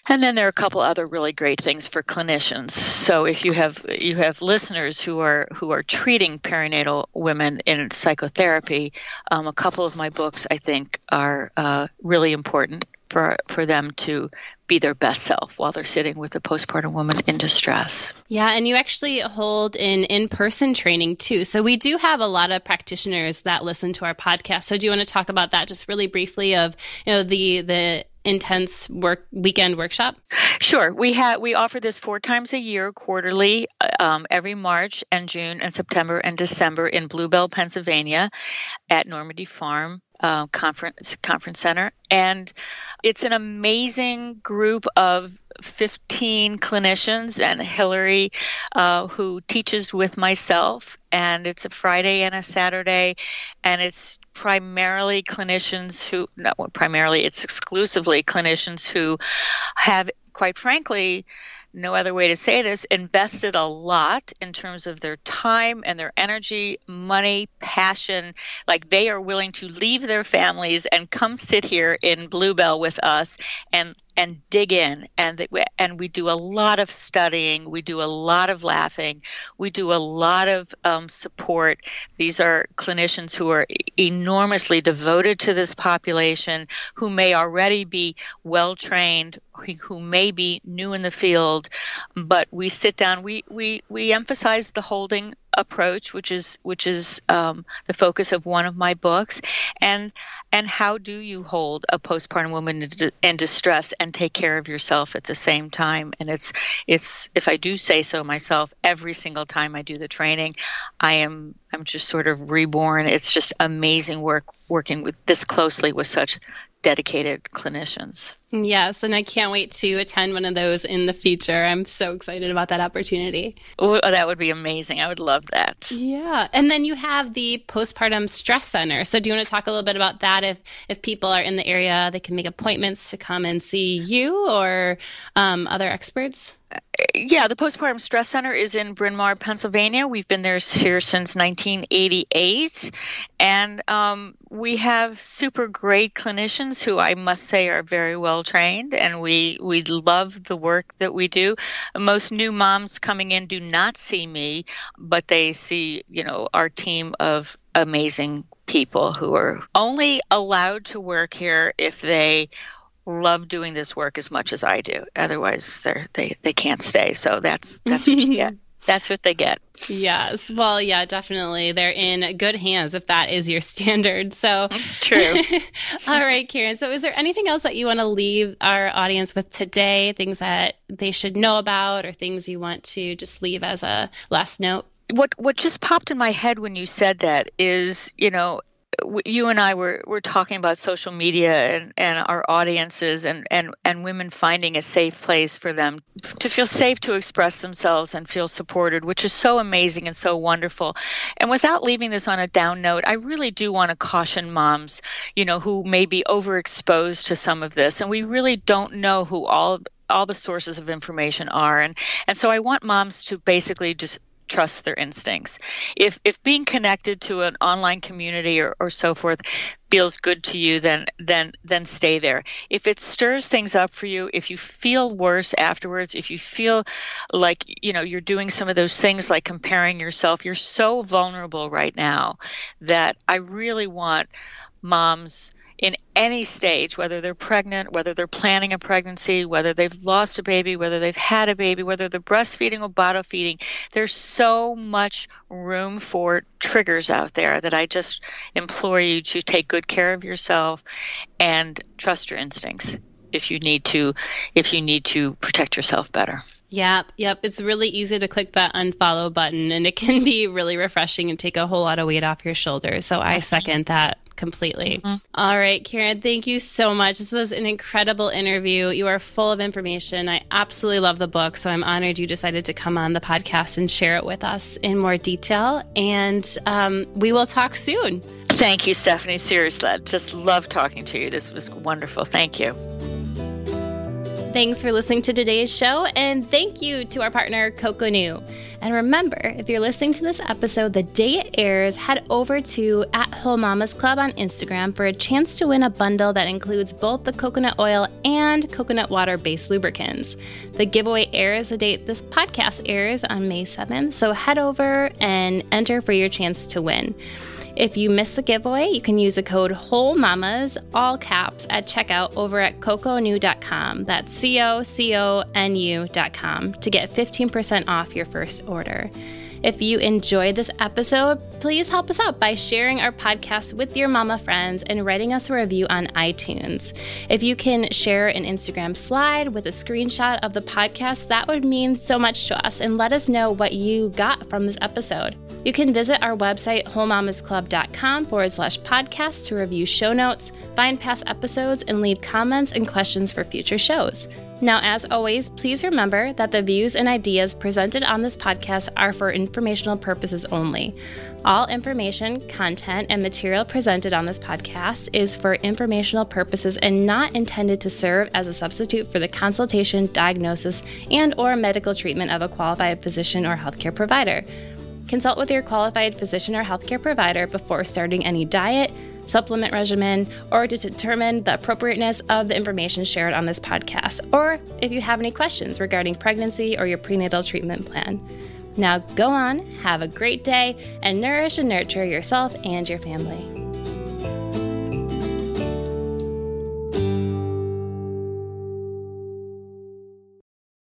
And then there are a couple other really great things for clinicians. So if you have you have listeners who are who are treating perinatal women in psychotherapy, um, a couple of my books I think are uh, really important for for them to be their best self while they're sitting with a postpartum woman in distress. Yeah, and you actually hold an in-person training too. So we do have a lot of practitioners that listen to our podcast. So do you want to talk about that just really briefly of, you know, the the intense work weekend workshop? Sure. We have we offer this four times a year, quarterly, um, every March and June and September and December in Bluebell, Pennsylvania, at Normandy Farm uh, Conference Conference Center, and it's an amazing group of 15 clinicians and Hillary, uh, who teaches with myself. And it's a Friday and a Saturday, and it's primarily clinicians who, not primarily, it's exclusively clinicians who have, quite frankly, no other way to say this, invested a lot in terms of their time and their energy, money, passion. Like they are willing to leave their families and come sit here in Bluebell with us and and dig in. And and we do a lot of studying. We do a lot of laughing. We do a lot of um, support. These are clinicians who are enormously devoted to this population who may already be well trained who may be new in the field. But we sit down we we we emphasize the holding approach, which is which is um, the focus of one of my books, and and how do you hold a postpartum woman in distress and take care of yourself at the same time? And it's it's if I do say so myself, every single time I do the training, I am I'm just sort of reborn. It's just amazing work working with this closely with such dedicated clinicians. Yes, and I can't wait to attend one of those in the future. I'm so excited about that opportunity. Oh, that would be amazing. I would love that. Yeah. And then you have the postpartum stress center. So do you want to talk a little bit about that if if people are in the area, they can make appointments to come and see you or um, other experts? Yeah, the Postpartum Stress Center is in Bryn Mawr, Pennsylvania. We've been there here since 1988, and um, we have super great clinicians who I must say are very well trained, and we we love the work that we do. Most new moms coming in do not see me, but they see you know our team of amazing people who are only allowed to work here if they love doing this work as much as I do. Otherwise, they they they can't stay. So that's that's what you get. That's what they get. Yes. Well, yeah, definitely. They're in good hands if that is your standard. So That's true. All right, Karen. So is there anything else that you want to leave our audience with today? Things that they should know about or things you want to just leave as a last note? What what just popped in my head when you said that is, you know, you and I were, were talking about social media and, and our audiences and, and, and women finding a safe place for them to feel safe to express themselves and feel supported, which is so amazing and so wonderful. And without leaving this on a down note, I really do want to caution moms, you know, who may be overexposed to some of this. And we really don't know who all all the sources of information are and and so I want moms to basically just trust their instincts. If if being connected to an online community or, or so forth feels good to you, then then then stay there. If it stirs things up for you, if you feel worse afterwards, if you feel like you know you're doing some of those things like comparing yourself, you're so vulnerable right now that I really want moms in any stage, whether they're pregnant, whether they're planning a pregnancy, whether they've lost a baby, whether they've had a baby, whether they're breastfeeding or bottle feeding. There's so much room for triggers out there that I just implore you to take good care of yourself and trust your instincts if you need to if you need to protect yourself better. Yep, yep. It's really easy to click that unfollow button and it can be really refreshing and take a whole lot of weight off your shoulders. So I second that completely. Mm-hmm. All right, Karen, thank you so much. This was an incredible interview. You are full of information. I absolutely love the book, so I'm honored you decided to come on the podcast and share it with us in more detail. And um, we will talk soon. Thank you, Stephanie. Seriously, I just love talking to you. This was wonderful. Thank you. Thanks for listening to today's show, and thank you to our partner, Coconu. And remember, if you're listening to this episode the day it airs, head over to at Whole Mamas Club on Instagram for a chance to win a bundle that includes both the coconut oil and coconut water based lubricants. The giveaway airs the date this podcast airs on May 7th, so head over and enter for your chance to win. If you miss the giveaway, you can use the code Whole Mamas, all caps, at checkout over at coconu.com. That's C O C O N U.com to get 15% off your first order. If you enjoyed this episode, please help us out by sharing our podcast with your mama friends and writing us a review on iTunes. If you can share an Instagram slide with a screenshot of the podcast, that would mean so much to us and let us know what you got from this episode. You can visit our website, wholemamasclub.com forward slash podcast to review show notes, find past episodes, and leave comments and questions for future shows. Now, as always, please remember that the views and ideas presented on this podcast are for informational purposes only. All information, content, and material presented on this podcast is for informational purposes and not intended to serve as a substitute for the consultation, diagnosis, and or medical treatment of a qualified physician or healthcare provider. Consult with your qualified physician or healthcare provider before starting any diet, supplement regimen, or to determine the appropriateness of the information shared on this podcast, or if you have any questions regarding pregnancy or your prenatal treatment plan. Now go on, have a great day, and nourish and nurture yourself and your family.